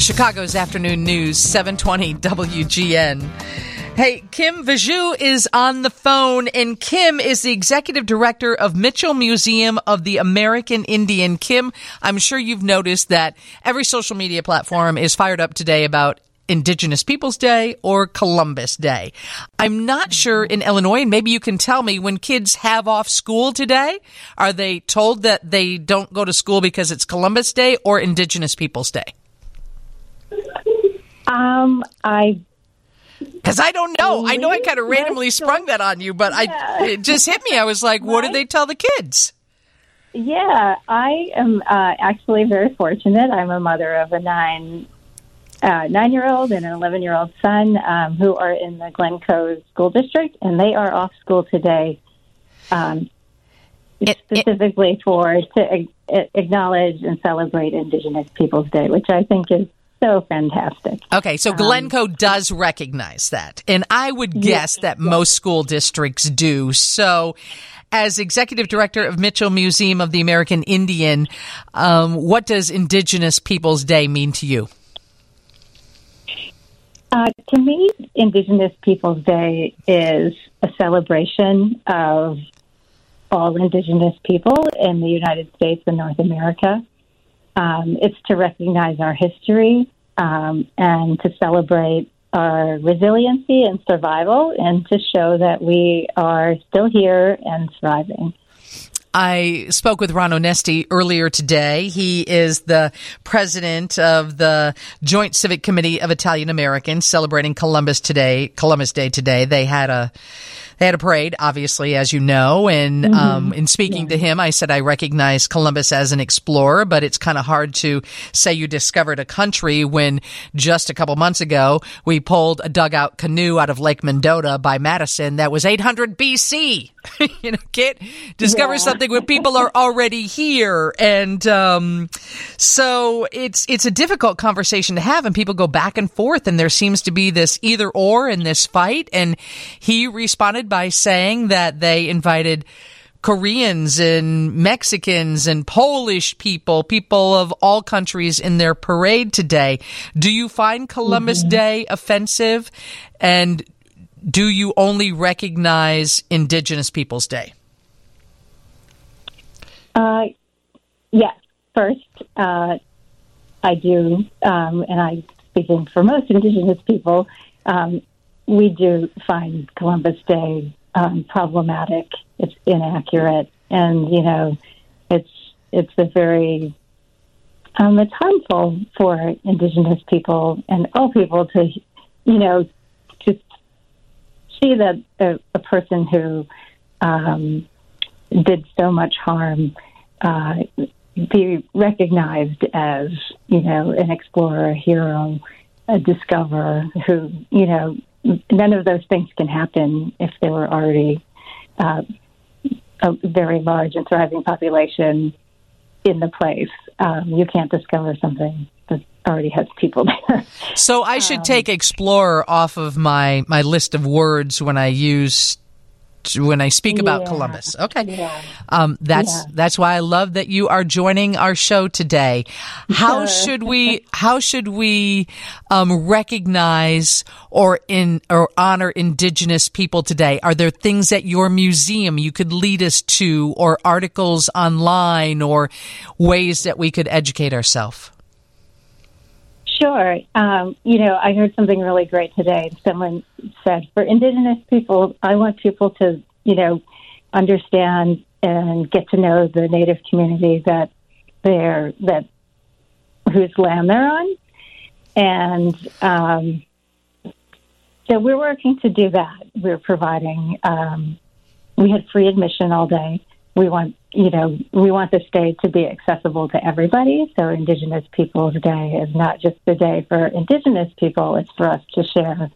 Chicago's afternoon news, 720 WGN. Hey, Kim Vigue is on the phone, and Kim is the executive director of Mitchell Museum of the American Indian. Kim, I'm sure you've noticed that every social media platform is fired up today about Indigenous Peoples Day or Columbus Day. I'm not sure in Illinois, and maybe you can tell me when kids have off school today, are they told that they don't go to school because it's Columbus Day or Indigenous Peoples Day? Um, I because I don't know. I know I kind of randomly sprung that on you, but. I it just hit me. I was like, what did they tell the kids? Yeah, I am uh, actually very fortunate. I'm a mother of a nine uh, nine year old and an 11 year old son um, who are in the Glencoe School District, and they are off school today um, it, specifically it, for to acknowledge and celebrate Indigenous Peoples Day, which I think is so fantastic. Okay, so Glencoe um, does recognize that. And I would guess yes, that yes. most school districts do. So, as executive director of Mitchell Museum of the American Indian, um, what does Indigenous Peoples Day mean to you? Uh, to me, Indigenous Peoples Day is a celebration of all Indigenous people in the United States and North America. Um, it's to recognize our history um, and to celebrate our resiliency and survival and to show that we are still here and thriving. I spoke with Ron Onesti earlier today. He is the president of the Joint Civic Committee of Italian Americans celebrating Columbus today, Columbus Day today. They had a they had a parade, obviously, as you know. And mm-hmm. um, in speaking yeah. to him, I said I recognize Columbus as an explorer, but it's kind of hard to say you discovered a country when just a couple months ago we pulled a dugout canoe out of Lake Mendota by Madison that was 800 BC. you know, can't discover yeah. something when people are already here, and um, so it's it's a difficult conversation to have, and people go back and forth, and there seems to be this either or in this fight. And he responded by saying that they invited Koreans and Mexicans and Polish people, people of all countries in their parade today. Do you find Columbus mm-hmm. Day offensive? And do you only recognize Indigenous Peoples Day? Uh, yes. First, uh, I do, um, and I speaking for most Indigenous people, um, we do find Columbus Day um, problematic. It's inaccurate, and you know, it's it's a very um, it's harmful for Indigenous people and all people to, you know, to see that a, a person who um, did so much harm uh, be recognized as, you know, an explorer, a hero, a discoverer who, you know, none of those things can happen if there were already uh, a very large and thriving population in the place. Um, you can't discover something that already has people there. So I should um, take explorer off of my my list of words when I use when I speak about. Columbus. Okay. Yeah. Um, that's yeah. that's why I love that you are joining our show today. How should we how should we um, recognize or in or honor indigenous people today? Are there things at your museum you could lead us to or articles online or ways that we could educate ourselves? Sure. Um, you know, I heard something really great today. Someone said, for Indigenous people, I want people to, you know, understand and get to know the Native community that they're that whose land they're on, and um, so we're working to do that. We're providing. Um, we had free admission all day. We want you know, we want this day to be accessible to everybody. So Indigenous Peoples Day is not just the day for Indigenous people, it's for us to share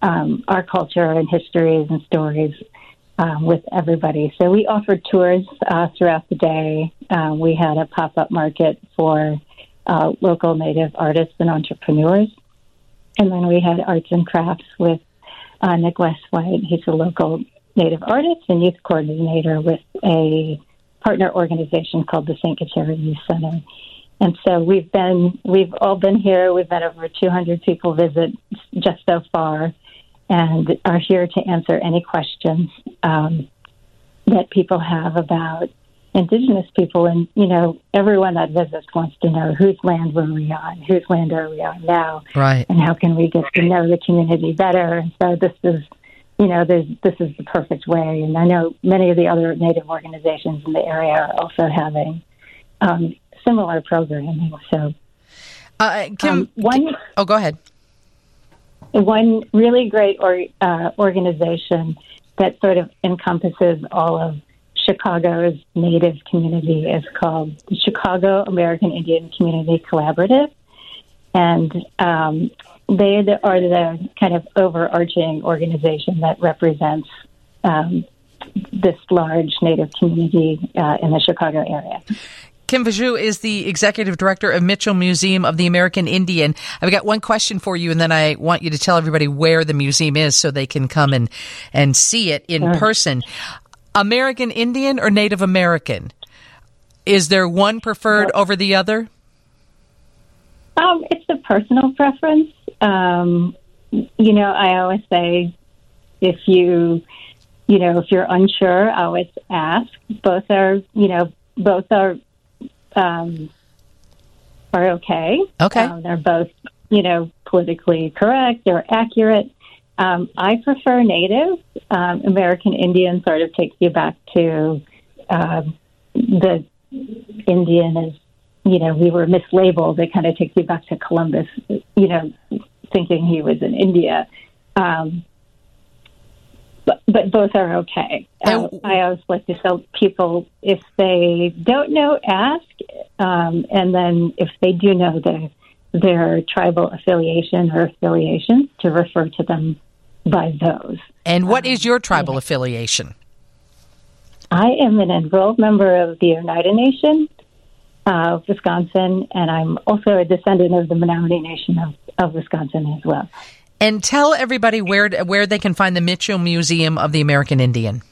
um, our culture and histories and stories um, with everybody. So we offered tours uh, throughout the day. Uh, we had a pop up market for uh, local Native artists and entrepreneurs. And then we had arts and crafts with uh, Nick Westwhite. He's a local Native artist and youth coordinator with a partner organization called the St. Kateri Youth Center. And so we've been, we've all been here. We've had over 200 people visit just so far and are here to answer any questions um, that people have about indigenous people. And, you know, everyone that visits wants to know whose land were we on, whose land are we on now, right? and how can we get to know the community better. And so this is, you know, this is the perfect way. And I know many of the other Native organizations in the area are also having um, similar programming. So, uh, Kim, um, one, oh, go ahead. One really great or, uh, organization that sort of encompasses all of Chicago's Native community is called the Chicago American Indian Community Collaborative. And um, they are the kind of overarching organization that represents um, this large Native community uh, in the Chicago area. Kim Vigue is the executive director of Mitchell Museum of the American Indian. I've got one question for you, and then I want you to tell everybody where the museum is so they can come and, and see it in sure. person. American Indian or Native American? Is there one preferred over the other? Um, it's a personal preference. Um, you know, I always say if you, you know, if you're unsure, I always ask. Both are, you know, both are um, are okay. Okay, um, they're both, you know, politically correct. They're accurate. Um, I prefer native. Um, American Indian sort of takes you back to uh, the Indian as, you know, we were mislabeled. It kind of takes you back to Columbus, you know, thinking he was in India. Um, but, but both are okay. Uh, I always like to tell people if they don't know, ask, um, and then if they do know their their tribal affiliation or affiliations, to refer to them by those. And what um, is your tribal yeah. affiliation? I am an enrolled member of the Oneida Nation of Wisconsin, and I'm also a descendant of the Menominee Nation of, of Wisconsin as well. And tell everybody where where they can find the Mitchell Museum of the American Indian.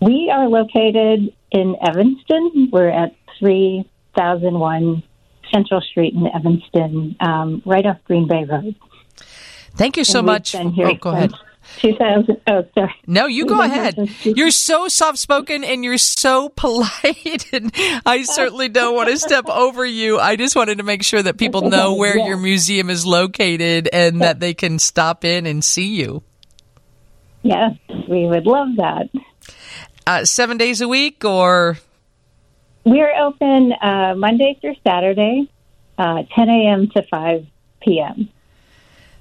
We are located in Evanston. We're at 3001 Central Street in Evanston, um, right off Green Bay Road. Thank you so much. oh, go ahead. 2000. Oh, sorry. No, you go ahead. You're so soft spoken and you're so polite. And I certainly don't want to step over you. I just wanted to make sure that people know where yeah. your museum is located and that they can stop in and see you. Yes, we would love that. Uh, seven days a week or? We're open uh, Monday through Saturday, uh, 10 a.m. to 5 p.m.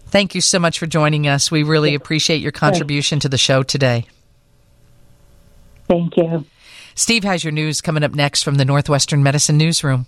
Thank you so much for joining us. We really appreciate your contribution to the show today. Thank you. Steve has your news coming up next from the Northwestern Medicine Newsroom.